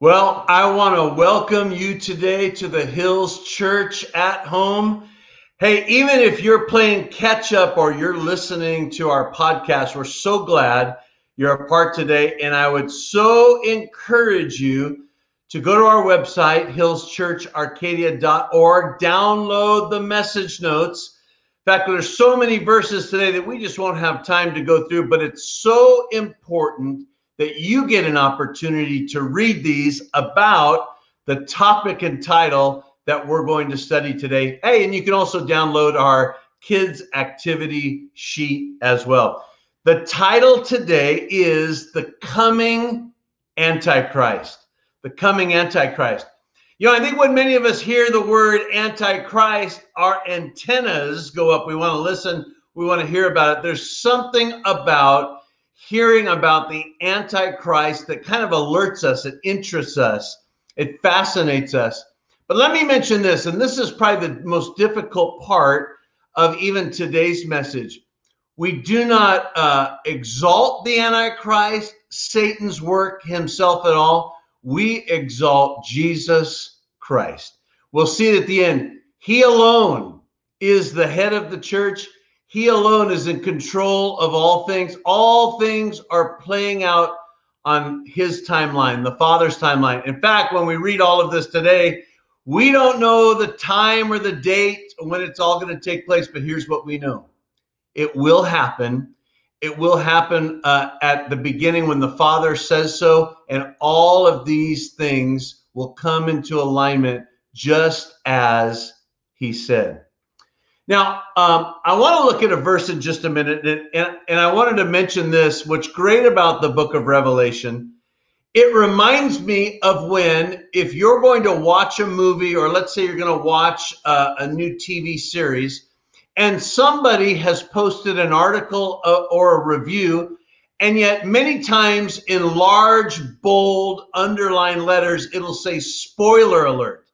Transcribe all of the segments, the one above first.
Well, I want to welcome you today to the Hills Church at home. Hey, even if you're playing catch up or you're listening to our podcast, we're so glad you're a part today. And I would so encourage you to go to our website, hillschurcharcadia.org, download the message notes. In fact, there's so many verses today that we just won't have time to go through, but it's so important that you get an opportunity to read these about the topic and title that we're going to study today. Hey, and you can also download our kids activity sheet as well. The title today is The Coming Antichrist. The Coming Antichrist. You know, I think when many of us hear the word Antichrist, our antennas go up. We want to listen, we want to hear about it. There's something about hearing about the Antichrist that kind of alerts us, it interests us, it fascinates us. But let me mention this, and this is probably the most difficult part of even today's message. We do not uh, exalt the Antichrist, Satan's work himself at all. We exalt Jesus Christ. We'll see it at the end. He alone is the head of the church. He alone is in control of all things. All things are playing out on his timeline, the Father's timeline. In fact, when we read all of this today, we don't know the time or the date when it's all going to take place, but here's what we know it will happen. It will happen uh, at the beginning when the Father says so, and all of these things will come into alignment just as He said. Now, um, I want to look at a verse in just a minute, and, and, and I wanted to mention this. What's great about the book of Revelation, it reminds me of when, if you're going to watch a movie, or let's say you're going to watch uh, a new TV series, and somebody has posted an article uh, or a review, and yet many times in large, bold, underlined letters, it'll say spoiler alert.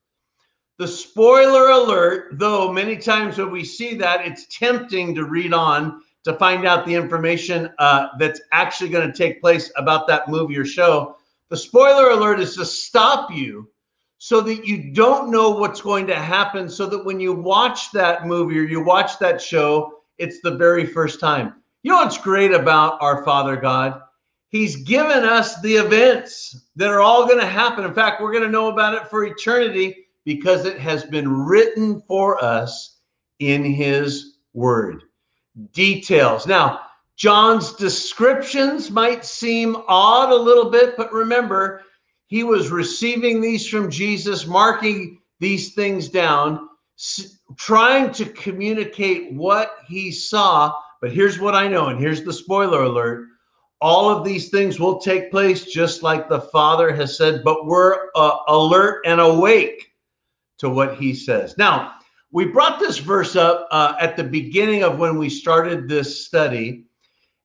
The spoiler alert, though many times when we see that, it's tempting to read on to find out the information uh, that's actually going to take place about that movie or show. The spoiler alert is to stop you so that you don't know what's going to happen, so that when you watch that movie or you watch that show, it's the very first time. You know what's great about our Father God? He's given us the events that are all going to happen. In fact, we're going to know about it for eternity because it has been written for us in his word. Details. Now, John's descriptions might seem odd a little bit, but remember, he was receiving these from Jesus, marking these things down, trying to communicate what he saw. But here's what I know, and here's the spoiler alert all of these things will take place just like the Father has said, but we're uh, alert and awake to what he says. Now, we brought this verse up uh, at the beginning of when we started this study,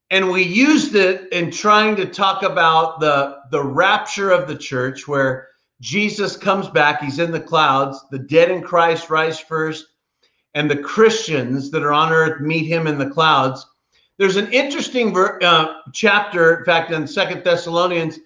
and we used it in trying to talk about the, the rapture of the church, where Jesus comes back, he's in the clouds, the dead in Christ rise first, and the Christians that are on earth meet him in the clouds. There's an interesting ver- uh, chapter, in fact, in Second Thessalonians,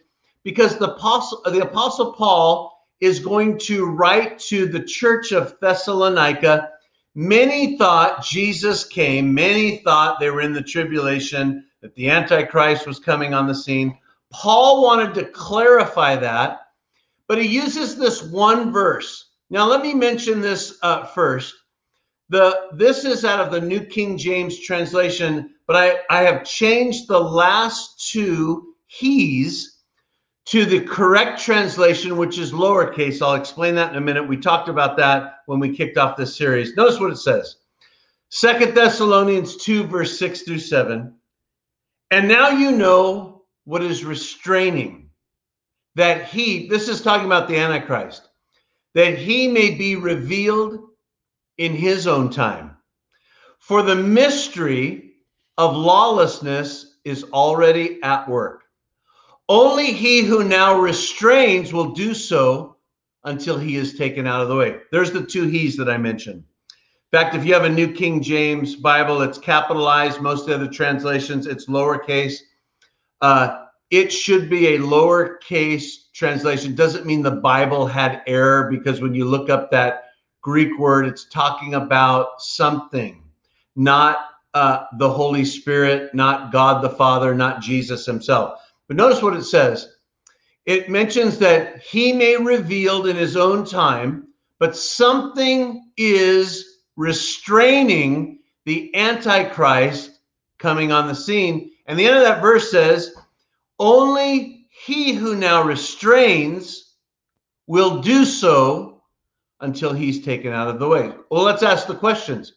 because the apostle, the apostle Paul is going to write to the church of Thessalonica. Many thought Jesus came, many thought they were in the tribulation, that the Antichrist was coming on the scene. Paul wanted to clarify that, but he uses this one verse. Now, let me mention this uh, first. The, this is out of the New King James translation, but I, I have changed the last two he's to the correct translation, which is lowercase. I'll explain that in a minute. We talked about that when we kicked off this series. Notice what it says Second Thessalonians 2, verse 6 through 7. And now you know what is restraining, that he, this is talking about the Antichrist, that he may be revealed in his own time. For the mystery of lawlessness is already at work. Only he who now restrains will do so until he is taken out of the way. There's the two he's that I mentioned. In fact, if you have a New King James Bible, it's capitalized. Most of the translations, it's lowercase. Uh, it should be a lowercase translation. Doesn't mean the Bible had error because when you look up that Greek word, it's talking about something, not uh, the Holy Spirit, not God the Father, not Jesus himself. But notice what it says. It mentions that he may revealed in his own time, but something is restraining the Antichrist coming on the scene. And the end of that verse says, only he who now restrains will do so until he's taken out of the way. Well, let's ask the questions.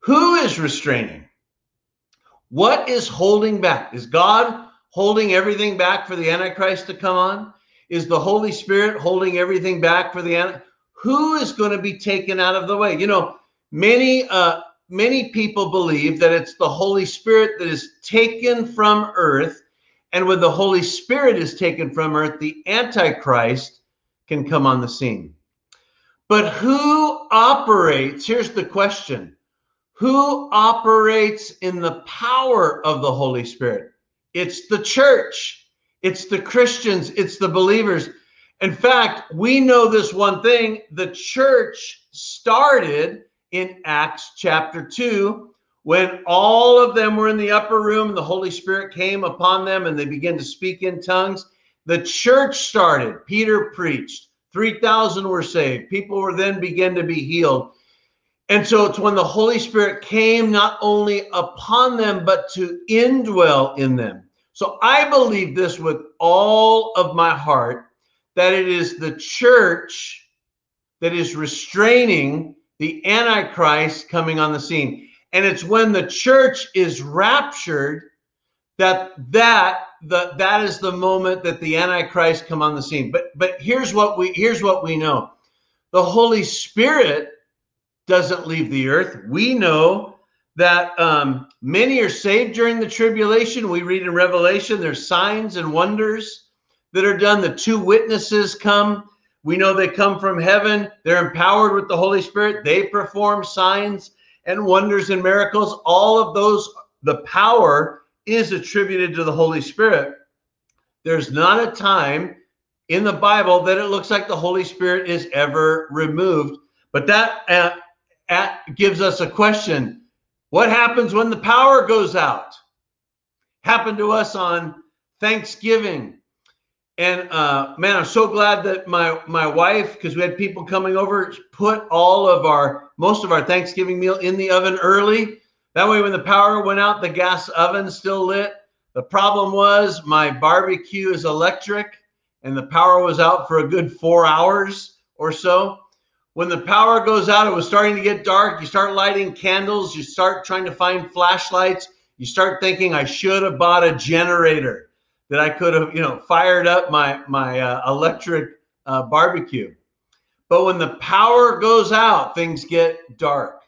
Who is restraining? What is holding back? Is God holding everything back for the Antichrist to come on? Is the Holy Spirit holding everything back for the Antichrist? Who is going to be taken out of the way? You know, many uh, many people believe that it's the Holy Spirit that is taken from earth, and when the Holy Spirit is taken from earth, the Antichrist can come on the scene. But who operates? Here's the question Who operates in the power of the Holy Spirit? It's the church, it's the Christians, it's the believers. In fact, we know this one thing the church started in Acts chapter 2 when all of them were in the upper room, the Holy Spirit came upon them and they began to speak in tongues. The church started. Peter preached. 3,000 were saved. People were then began to be healed. And so it's when the Holy Spirit came not only upon them, but to indwell in them. So I believe this with all of my heart that it is the church that is restraining the Antichrist coming on the scene. And it's when the church is raptured that that the that is the moment that the Antichrist come on the scene. But but here's what we here's what we know. The Holy Spirit doesn't leave the earth. We know that um, many are saved during the tribulation. We read in Revelation there's signs and wonders that are done. The two witnesses come. We know they come from heaven. They're empowered with the Holy Spirit. They perform signs and wonders and miracles. All of those, the power is attributed to the Holy Spirit. There's not a time in the Bible that it looks like the Holy Spirit is ever removed. But that uh, uh, gives us a question. What happens when the power goes out? Happened to us on Thanksgiving. And uh, man, I'm so glad that my my wife, because we had people coming over, put all of our most of our Thanksgiving meal in the oven early. That way, when the power went out, the gas oven still lit. The problem was my barbecue is electric, and the power was out for a good four hours or so. When the power goes out, it was starting to get dark. You start lighting candles. You start trying to find flashlights. You start thinking, I should have bought a generator that I could have, you know, fired up my my uh, electric uh, barbecue. But when the power goes out, things get dark.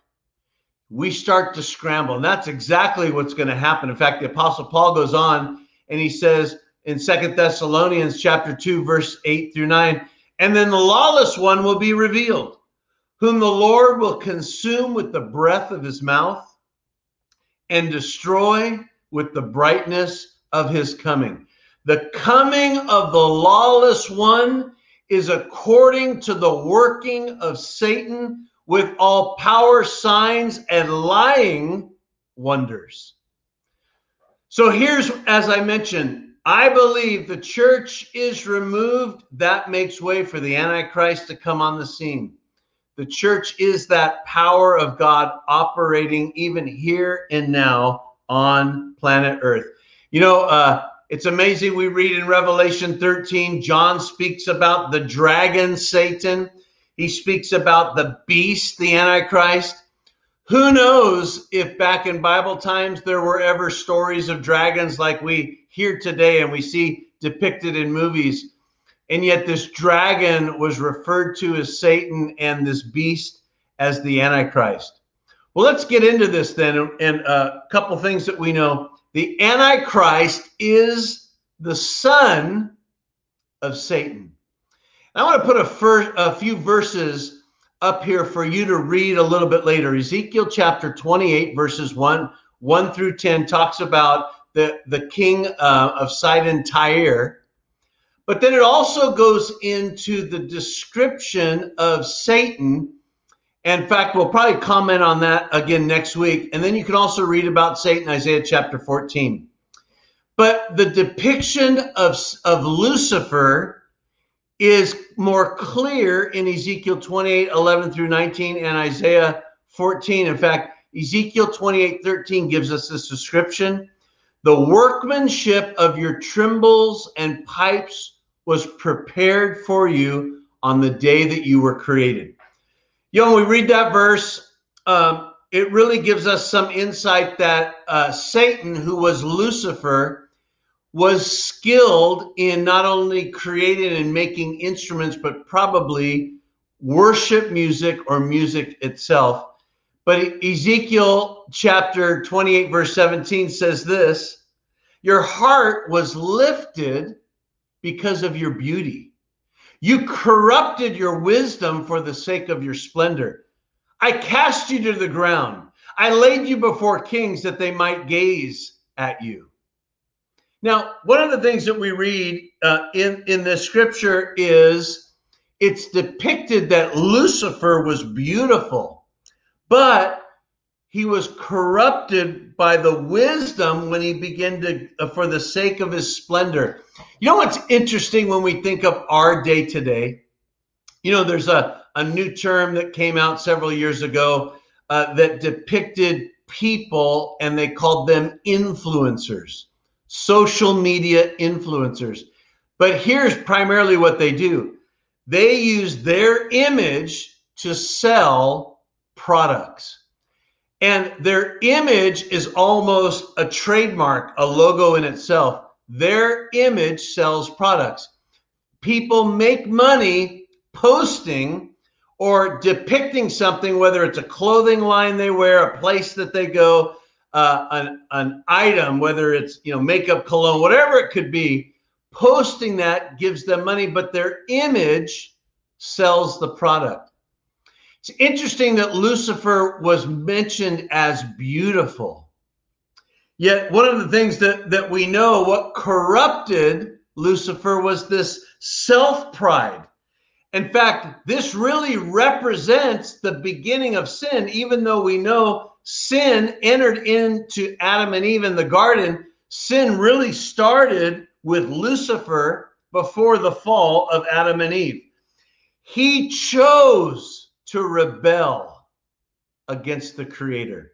We start to scramble, and that's exactly what's going to happen. In fact, the Apostle Paul goes on and he says in Second Thessalonians chapter two, verse eight through nine, and then the lawless one will be revealed, whom the Lord will consume with the breath of his mouth and destroy with the brightness of his coming. The coming of the lawless one is according to the working of Satan with all power, signs, and lying wonders. So here's, as I mentioned, I believe the church is removed. That makes way for the Antichrist to come on the scene. The church is that power of God operating even here and now on planet Earth. You know, uh, it's amazing. We read in Revelation 13, John speaks about the dragon, Satan. He speaks about the beast, the Antichrist. Who knows if back in Bible times there were ever stories of dragons like we hear today and we see depicted in movies. And yet this dragon was referred to as Satan and this beast as the Antichrist. Well, let's get into this then and a couple things that we know. The Antichrist is the son of Satan. I want to put a, first, a few verses up here for you to read a little bit later. Ezekiel chapter 28, verses 1, 1 through 10 talks about the, the king uh, of Sidon, Tyre. But then it also goes into the description of Satan. In fact, we'll probably comment on that again next week. And then you can also read about Satan, Isaiah chapter 14. But the depiction of, of Lucifer is more clear in Ezekiel 28 11 through 19 and Isaiah 14. In fact, Ezekiel 28 13 gives us this description. The workmanship of your timbrels and pipes was prepared for you on the day that you were created. You know, we read that verse, um, it really gives us some insight that uh, Satan, who was Lucifer, was skilled in not only creating and making instruments, but probably worship music or music itself. But Ezekiel chapter 28, verse 17 says this Your heart was lifted because of your beauty. You corrupted your wisdom for the sake of your splendor. I cast you to the ground. I laid you before kings that they might gaze at you. Now, one of the things that we read uh, in, in the scripture is it's depicted that Lucifer was beautiful, but he was corrupted by the wisdom when he began to, uh, for the sake of his splendor. You know what's interesting when we think of our day today? You know, there's a, a new term that came out several years ago uh, that depicted people and they called them influencers social media influencers. But here's primarily what they do they use their image to sell products. And their image is almost a trademark, a logo in itself. Their image sells products. People make money posting or depicting something, whether it's a clothing line they wear, a place that they go, uh, an, an item, whether it's you know makeup, cologne, whatever it could be, posting that gives them money, but their image sells the product. It's interesting that Lucifer was mentioned as beautiful. Yet one of the things that, that we know what corrupted Lucifer was this self-pride. In fact, this really represents the beginning of sin, even though we know sin entered into Adam and Eve in the garden, sin really started with Lucifer before the fall of Adam and Eve. He chose to rebel against the Creator.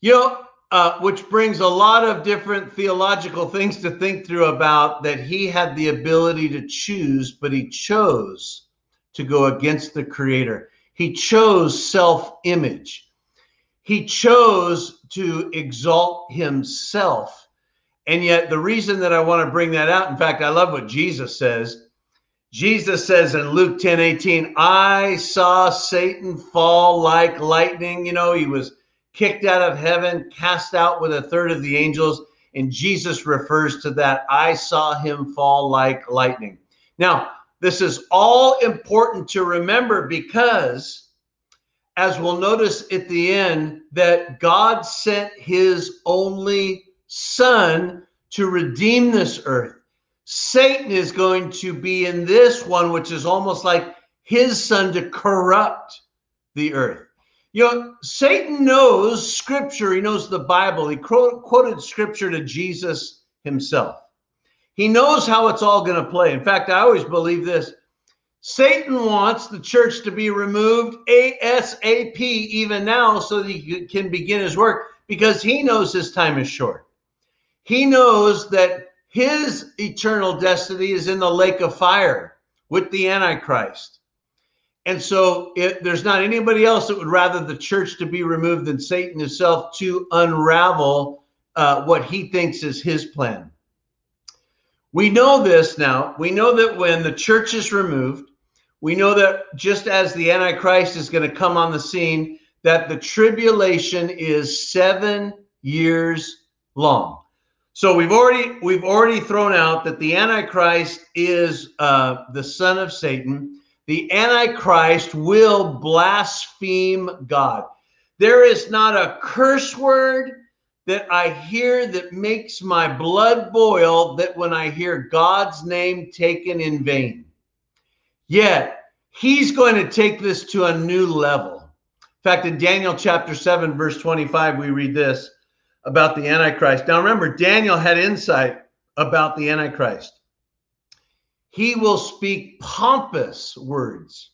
You know, uh, which brings a lot of different theological things to think through about that he had the ability to choose, but he chose to go against the Creator. He chose self image. He chose to exalt himself. And yet, the reason that I want to bring that out, in fact, I love what Jesus says. Jesus says in Luke 10 18, I saw Satan fall like lightning. You know, he was kicked out of heaven, cast out with a third of the angels. And Jesus refers to that. I saw him fall like lightning. Now, this is all important to remember because as we'll notice at the end, that God sent his only son to redeem this earth. Satan is going to be in this one, which is almost like his son to corrupt the earth. You know, Satan knows scripture, he knows the Bible. He quoted scripture to Jesus himself. He knows how it's all going to play. In fact, I always believe this Satan wants the church to be removed ASAP even now so that he can begin his work because he knows his time is short. He knows that his eternal destiny is in the lake of fire with the Antichrist. And so it, there's not anybody else that would rather the church to be removed than Satan himself to unravel uh, what he thinks is his plan. We know this now. We know that when the church is removed, we know that just as the Antichrist is going to come on the scene, that the tribulation is seven years long. So we've already we've already thrown out that the Antichrist is uh, the son of Satan. The Antichrist will blaspheme God. There is not a curse word. that I hear that makes my blood boil that when I hear God's name taken in vain. Yet, he's going to take this to a new level. In fact, in Daniel chapter 7, verse 25, we read this about the Antichrist. Now, remember, Daniel had insight about the Antichrist. He will speak pompous words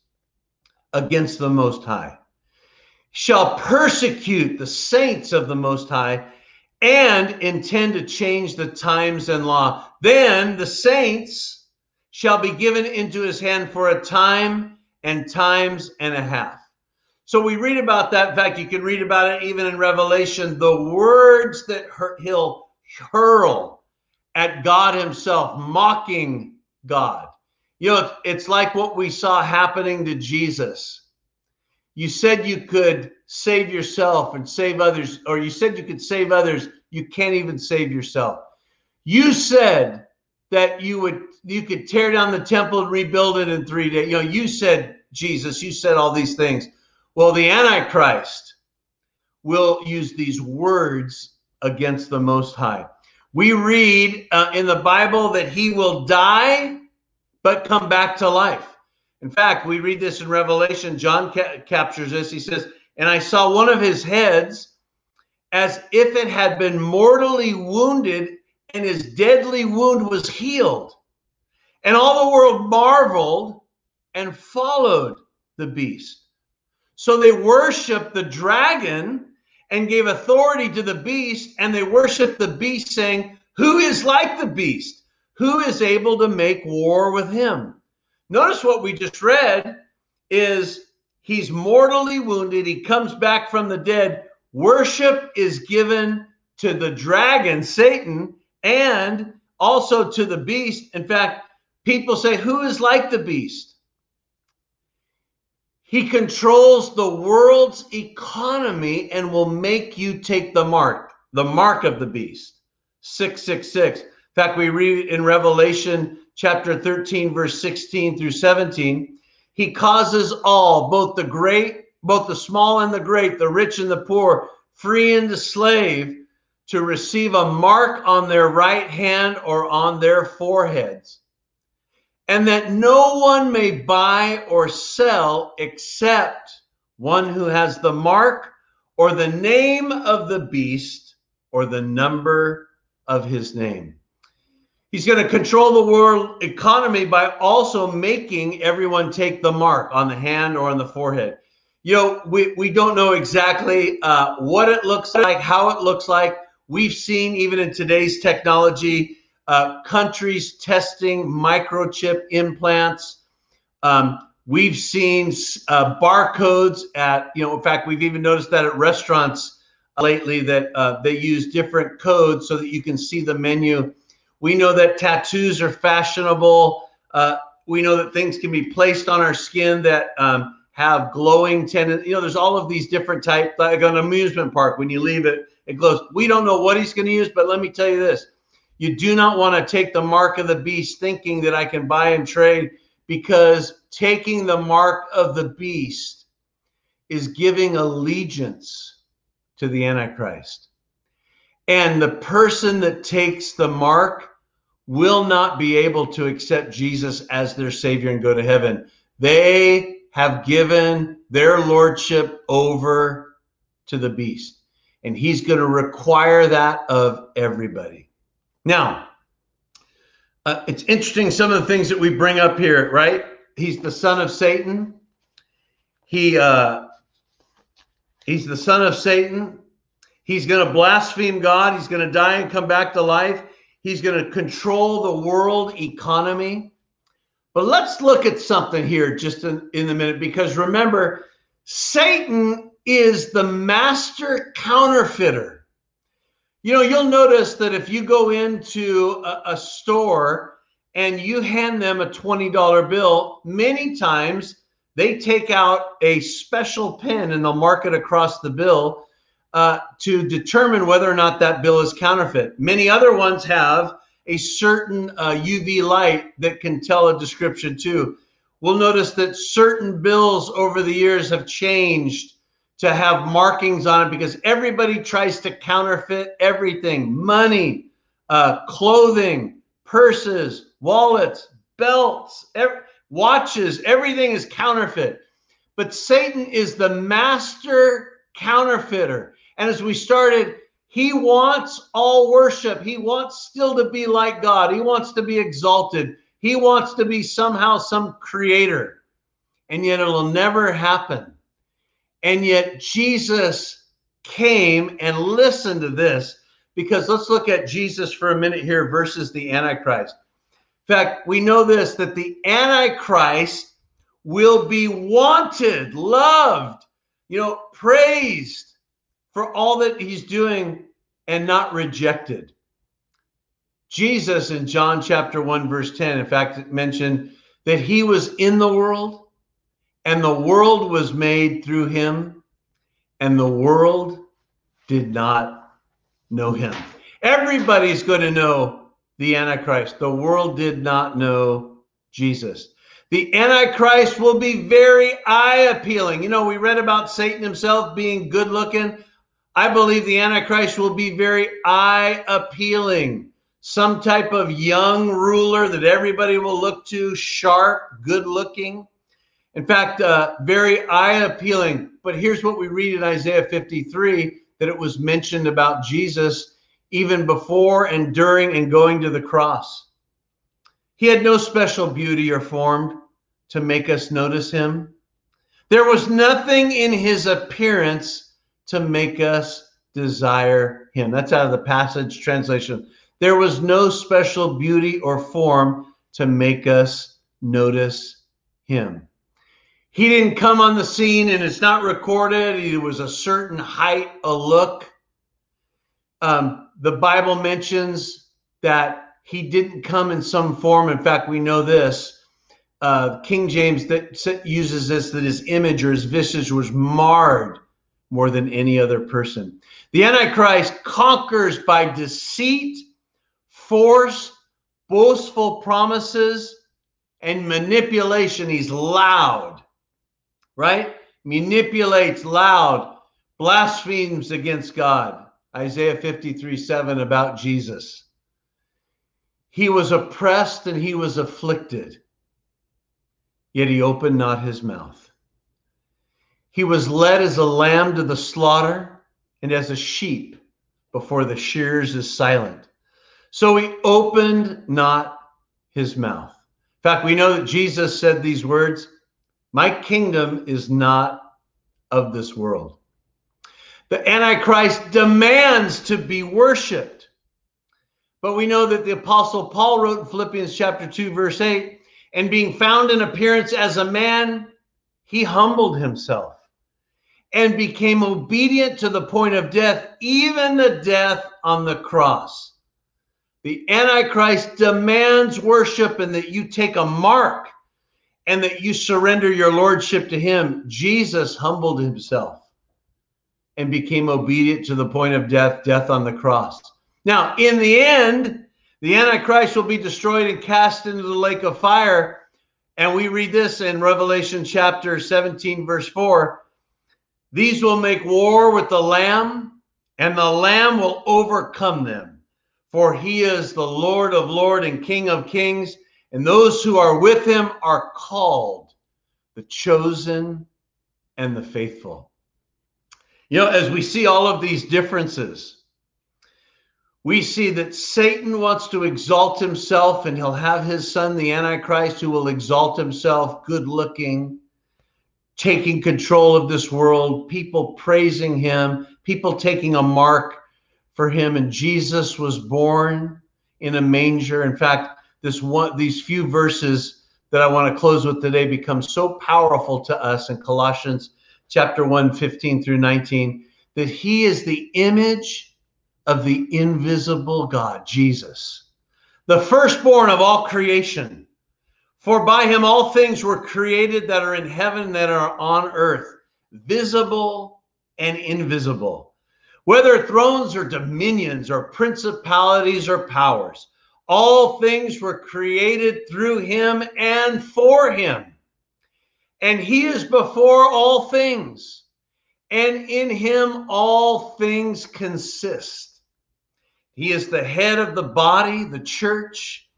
against the Most High, shall persecute the saints of the Most High, and intend to change the times and law. Then the saints shall be given into his hand for a time and times and a half. So we read about that. In fact, you can read about it even in Revelation the words that he'll hurl at God himself, mocking God. You know, it's like what we saw happening to Jesus. You said you could save yourself and save others, or you said you could save others. You can't even save yourself. You said that you would you could tear down the temple and rebuild it in three days. You know, you said Jesus, you said all these things. Well, the Antichrist will use these words against the Most High. We read uh, in the Bible that he will die but come back to life. In fact, we read this in Revelation. John ca- captures this. He says, And I saw one of his heads as if it had been mortally wounded, and his deadly wound was healed. And all the world marveled and followed the beast. So they worshiped the dragon and gave authority to the beast, and they worshiped the beast, saying, Who is like the beast? who is able to make war with him? Notice what we just read is he's mortally wounded. He comes back from the dead. Worship is given to the dragon, Satan, and also to the beast. In fact, people say, Who is like the beast? He controls the world's economy and will make you take the mark, the mark of the beast. 666 In fact, we read in Revelation chapter 13, verse 16 through 17, he causes all, both the great, both the small and the great, the rich and the poor, free and the slave, to receive a mark on their right hand or on their foreheads, and that no one may buy or sell except one who has the mark or the name of the beast or the number of his name. He's going to control the world economy by also making everyone take the mark on the hand or on the forehead. You know, we, we don't know exactly uh, what it looks like, how it looks like. We've seen, even in today's technology, uh, countries testing microchip implants. Um, we've seen uh, barcodes at, you know, in fact, we've even noticed that at restaurants lately that uh, they use different codes so that you can see the menu we know that tattoos are fashionable. Uh, we know that things can be placed on our skin that um, have glowing tendencies. You know, there's all of these different types, like an amusement park. When you leave it, it glows. We don't know what he's going to use, but let me tell you this. You do not want to take the mark of the beast thinking that I can buy and trade because taking the mark of the beast is giving allegiance to the Antichrist. And the person that takes the mark will not be able to accept Jesus as their Savior and go to heaven. They have given their lordship over to the beast. And he's going to require that of everybody. Now, uh, it's interesting some of the things that we bring up here, right? He's the son of Satan. He uh, he's the son of Satan. He's going to blaspheme God. He's going to die and come back to life. He's going to control the world economy. But let's look at something here just in, in a minute because remember, Satan is the master counterfeiter. You know, you'll notice that if you go into a, a store and you hand them a $20 bill, many times they take out a special pen and they'll mark it across the bill uh, to determine whether or not that bill is counterfeit. Many other ones have a certain uh, UV light that can tell a description too. We'll notice that certain bills over the years have changed to have markings on it because everybody tries to counterfeit everything money, uh, clothing, purses, wallets, belts, watches, everything is counterfeit. But Satan is the master counterfeiter. And as we started, he wants all worship. He wants still to be like God. He wants to be exalted. He wants to be somehow some creator. And yet it'll never happen. And yet Jesus came and listened to this because let's look at Jesus for a minute here versus the Antichrist. In fact, we know this that the Antichrist will be wanted, loved, you know, praised for all that he's doing and not rejected. Jesus in John chapter 1, verse 10, in fact, mentioned that he was in the world and the world was made through him, and the world did not know him. Everybody's going to know the Antichrist. The world did not know Jesus. The Antichrist will be very eye appealing. You know, we read about Satan himself being good looking. I believe the Antichrist will be very eye appealing. Some type of young ruler that everybody will look to, sharp, good looking. In fact, uh, very eye appealing. But here's what we read in Isaiah 53 that it was mentioned about Jesus even before and during and going to the cross. He had no special beauty or form to make us notice him. There was nothing in his appearance to make us desire him. That's out of the passage translation. There was no special beauty or form to make us notice him. He didn't come on the scene and it's not recorded. He was a certain height, a look. Um, the Bible mentions that he didn't come in some form. In fact, we know this. Uh, King James that uses this that his image or his visage was marred more than any other person. The Antichrist conquers by deceit, force, boastful promises, and manipulation. He's loud, right? Manipulates loud, blasphemes against God. Isaiah 53 7 about Jesus. He was oppressed and he was afflicted, yet he opened not his mouth. He was led as a lamb to the slaughter and as a sheep before the shears is silent. So he opened not his mouth. In fact, we know that Jesus said these words My kingdom is not of this world. The Antichrist demands to be worshiped. But we know that the Apostle Paul wrote in Philippians chapter 2, verse 8, and being found in appearance as a man, he humbled himself and became obedient to the point of death, even the death on the cross. The Antichrist demands worship and that you take a mark and that you surrender your lordship to him. Jesus humbled himself and became obedient to the point of death, death on the cross. Now, in the end, the Antichrist will be destroyed and cast into the lake of fire. And we read this in Revelation chapter 17, verse 4 these will make war with the Lamb, and the Lamb will overcome them. For he is the Lord of lords and King of kings, and those who are with him are called, the chosen and the faithful. You know, as we see all of these differences, we see that Satan wants to exalt himself, and he'll have his son, the Antichrist, who will exalt himself, good looking, taking control of this world, people praising him, people taking a mark for him. And Jesus was born in a manger. In fact, this one, these few verses that I want to close with today become so powerful to us in Colossians chapter 1, 15 through 19, that he is the image of the invisible God, Jesus, the firstborn of all creation. For by him all things were created that are in heaven, that are on earth, visible and invisible, whether thrones or dominions or principalities or powers. All things were created through him and for him. And he is before all things. and in him all things consist. He is the head of the body, the church,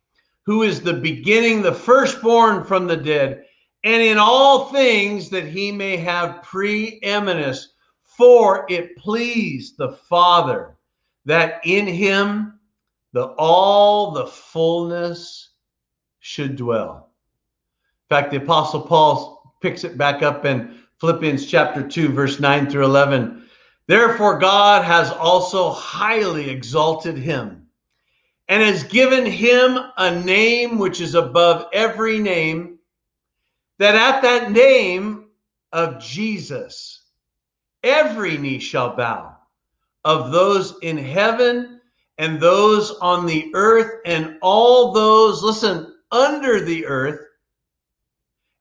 who is the beginning, the firstborn from the dead, and in all things that he may have preeminence. For it pleased the Father that in him the all the fullness should dwell. In fact, the apostle Paul picks it back up in Philippians chapter 2 verse 9 through 11. Therefore God has also highly exalted him and has given him a name which is above every name that at that name of Jesus every knee shall bow of those in heaven and those on the earth and all those, listen, under the earth,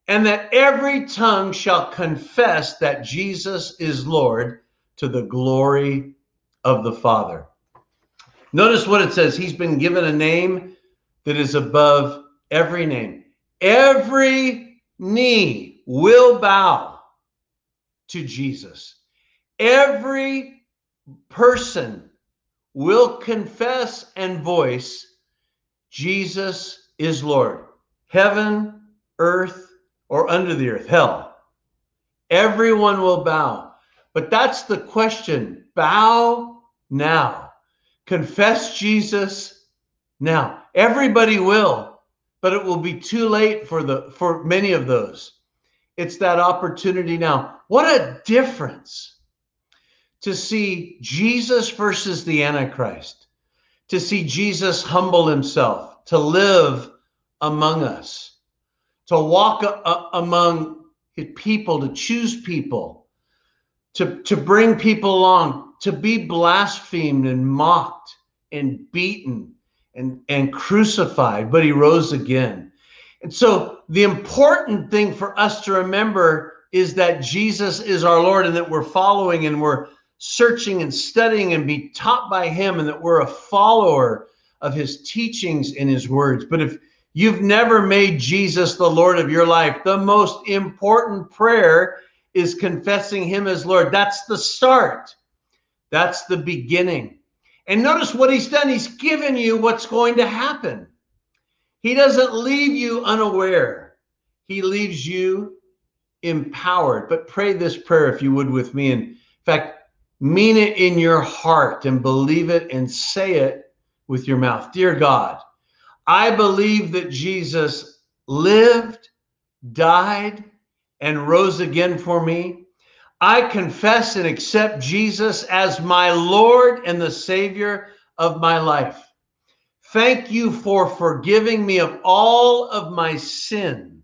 and that every tongue shall confess that Jesus is Lord to the glory of the Father. Notice what it says. He's been given a name that is above every name. Every knee will bow to Jesus. Every person will confess and voice Jesus is Lord. Heaven, earth, or under the earth, hell. Everyone will bow. But that's the question. Bow now. Confess Jesus now. Everybody will, but it will be too late for the for many of those. It's that opportunity now. What a difference to see Jesus versus the Antichrist, to see Jesus humble himself, to live among us, to walk a- among people, to choose people, to, to bring people along, to be blasphemed and mocked and beaten and, and crucified, but he rose again. And so the important thing for us to remember is that Jesus is our Lord and that we're following and we're searching and studying and be taught by him and that we're a follower of his teachings and his words. But if you've never made Jesus the Lord of your life, the most important prayer is confessing him as Lord. That's the start. That's the beginning. And notice what he's done. He's given you what's going to happen. He doesn't leave you unaware. He leaves you empowered. But pray this prayer if you would with me. In fact, mean it in your heart and believe it and say it with your mouth. Dear God, I believe that Jesus lived, died, and rose again for me. I confess and accept Jesus as my Lord and the Savior of my life. Thank you for forgiving me of all of my sin.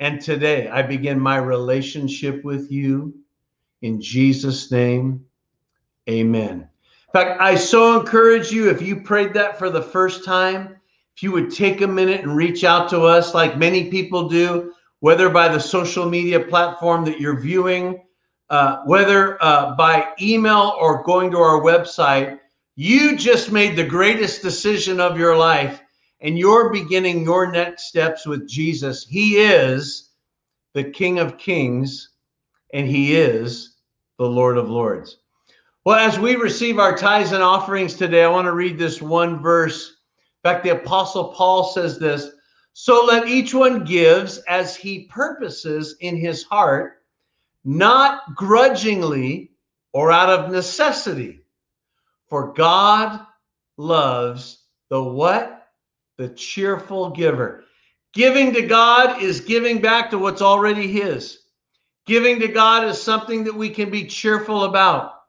And today I begin my relationship with you in Jesus' name, amen. In fact, I so encourage you if you prayed that for the first time, if you would take a minute and reach out to us like many people do, whether by the social media platform that you're viewing, uh, whether uh, by email or going to our website, you just made the greatest decision of your life and you're beginning your next steps with Jesus. He is the King of Kings and He is the Lord of Lords. Well, as we receive our tithes and offerings today, I want to read this one verse. In fact, the Apostle Paul says this So let each one gives as he purposes in his heart, not grudgingly or out of necessity. For God loves the what? The cheerful giver. Giving to God is giving back to what's already his. Giving to God is something that we can be cheerful about.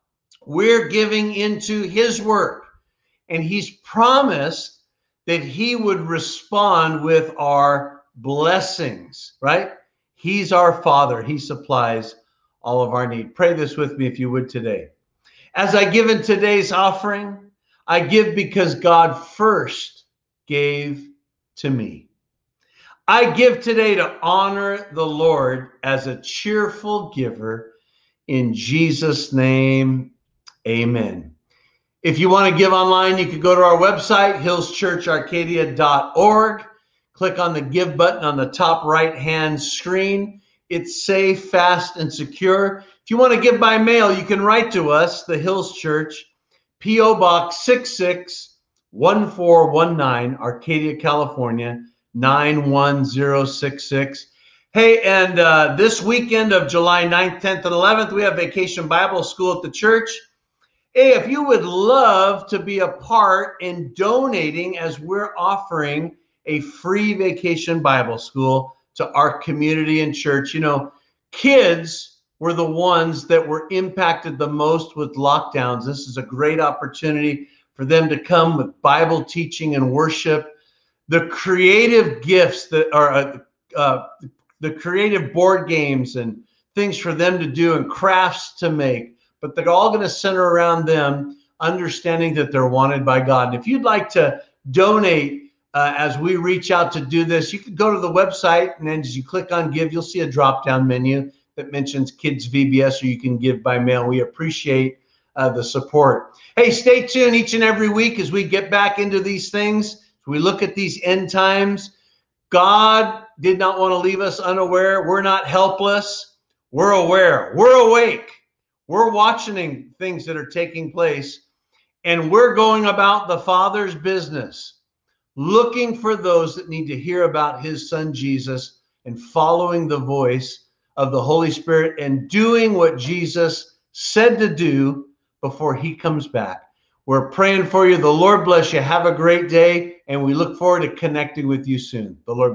We're giving into His work, and He's promised that He would respond with our blessings, right? He's our Father, He supplies all of our need. Pray this with me if you would today. As I give in today's offering, I give because God first gave to me. I give today to honor the Lord as a cheerful giver. In Jesus' name, amen. If you want to give online, you can go to our website, hillschurcharcadia.org. Click on the give button on the top right hand screen. It's safe, fast, and secure. If you want to give by mail, you can write to us, the Hills Church, P.O. Box 661419, Arcadia, California, 91066. Hey, and uh, this weekend of July 9th, 10th, and 11th, we have Vacation Bible School at the church. Hey, if you would love to be a part in donating as we're offering a free vacation Bible school to our community and church, you know, kids were the ones that were impacted the most with lockdowns. This is a great opportunity for them to come with Bible teaching and worship. The creative gifts that are uh, uh, the creative board games and things for them to do and crafts to make, but they're all going to center around them understanding that they're wanted by God. And if you'd like to donate uh, as we reach out to do this, you can go to the website and then as you click on give, you'll see a drop down menu that mentions Kids VBS, or you can give by mail. We appreciate uh, the support. Hey, stay tuned each and every week as we get back into these things. We look at these end times. God did not want to leave us unaware. We're not helpless. We're aware. We're awake. We're watching things that are taking place. And we're going about the Father's business, looking for those that need to hear about his son Jesus and following the voice of the Holy Spirit and doing what Jesus said to do before he comes back. We're praying for you. The Lord bless you. Have a great day. And we look forward to connecting with you soon. The Lord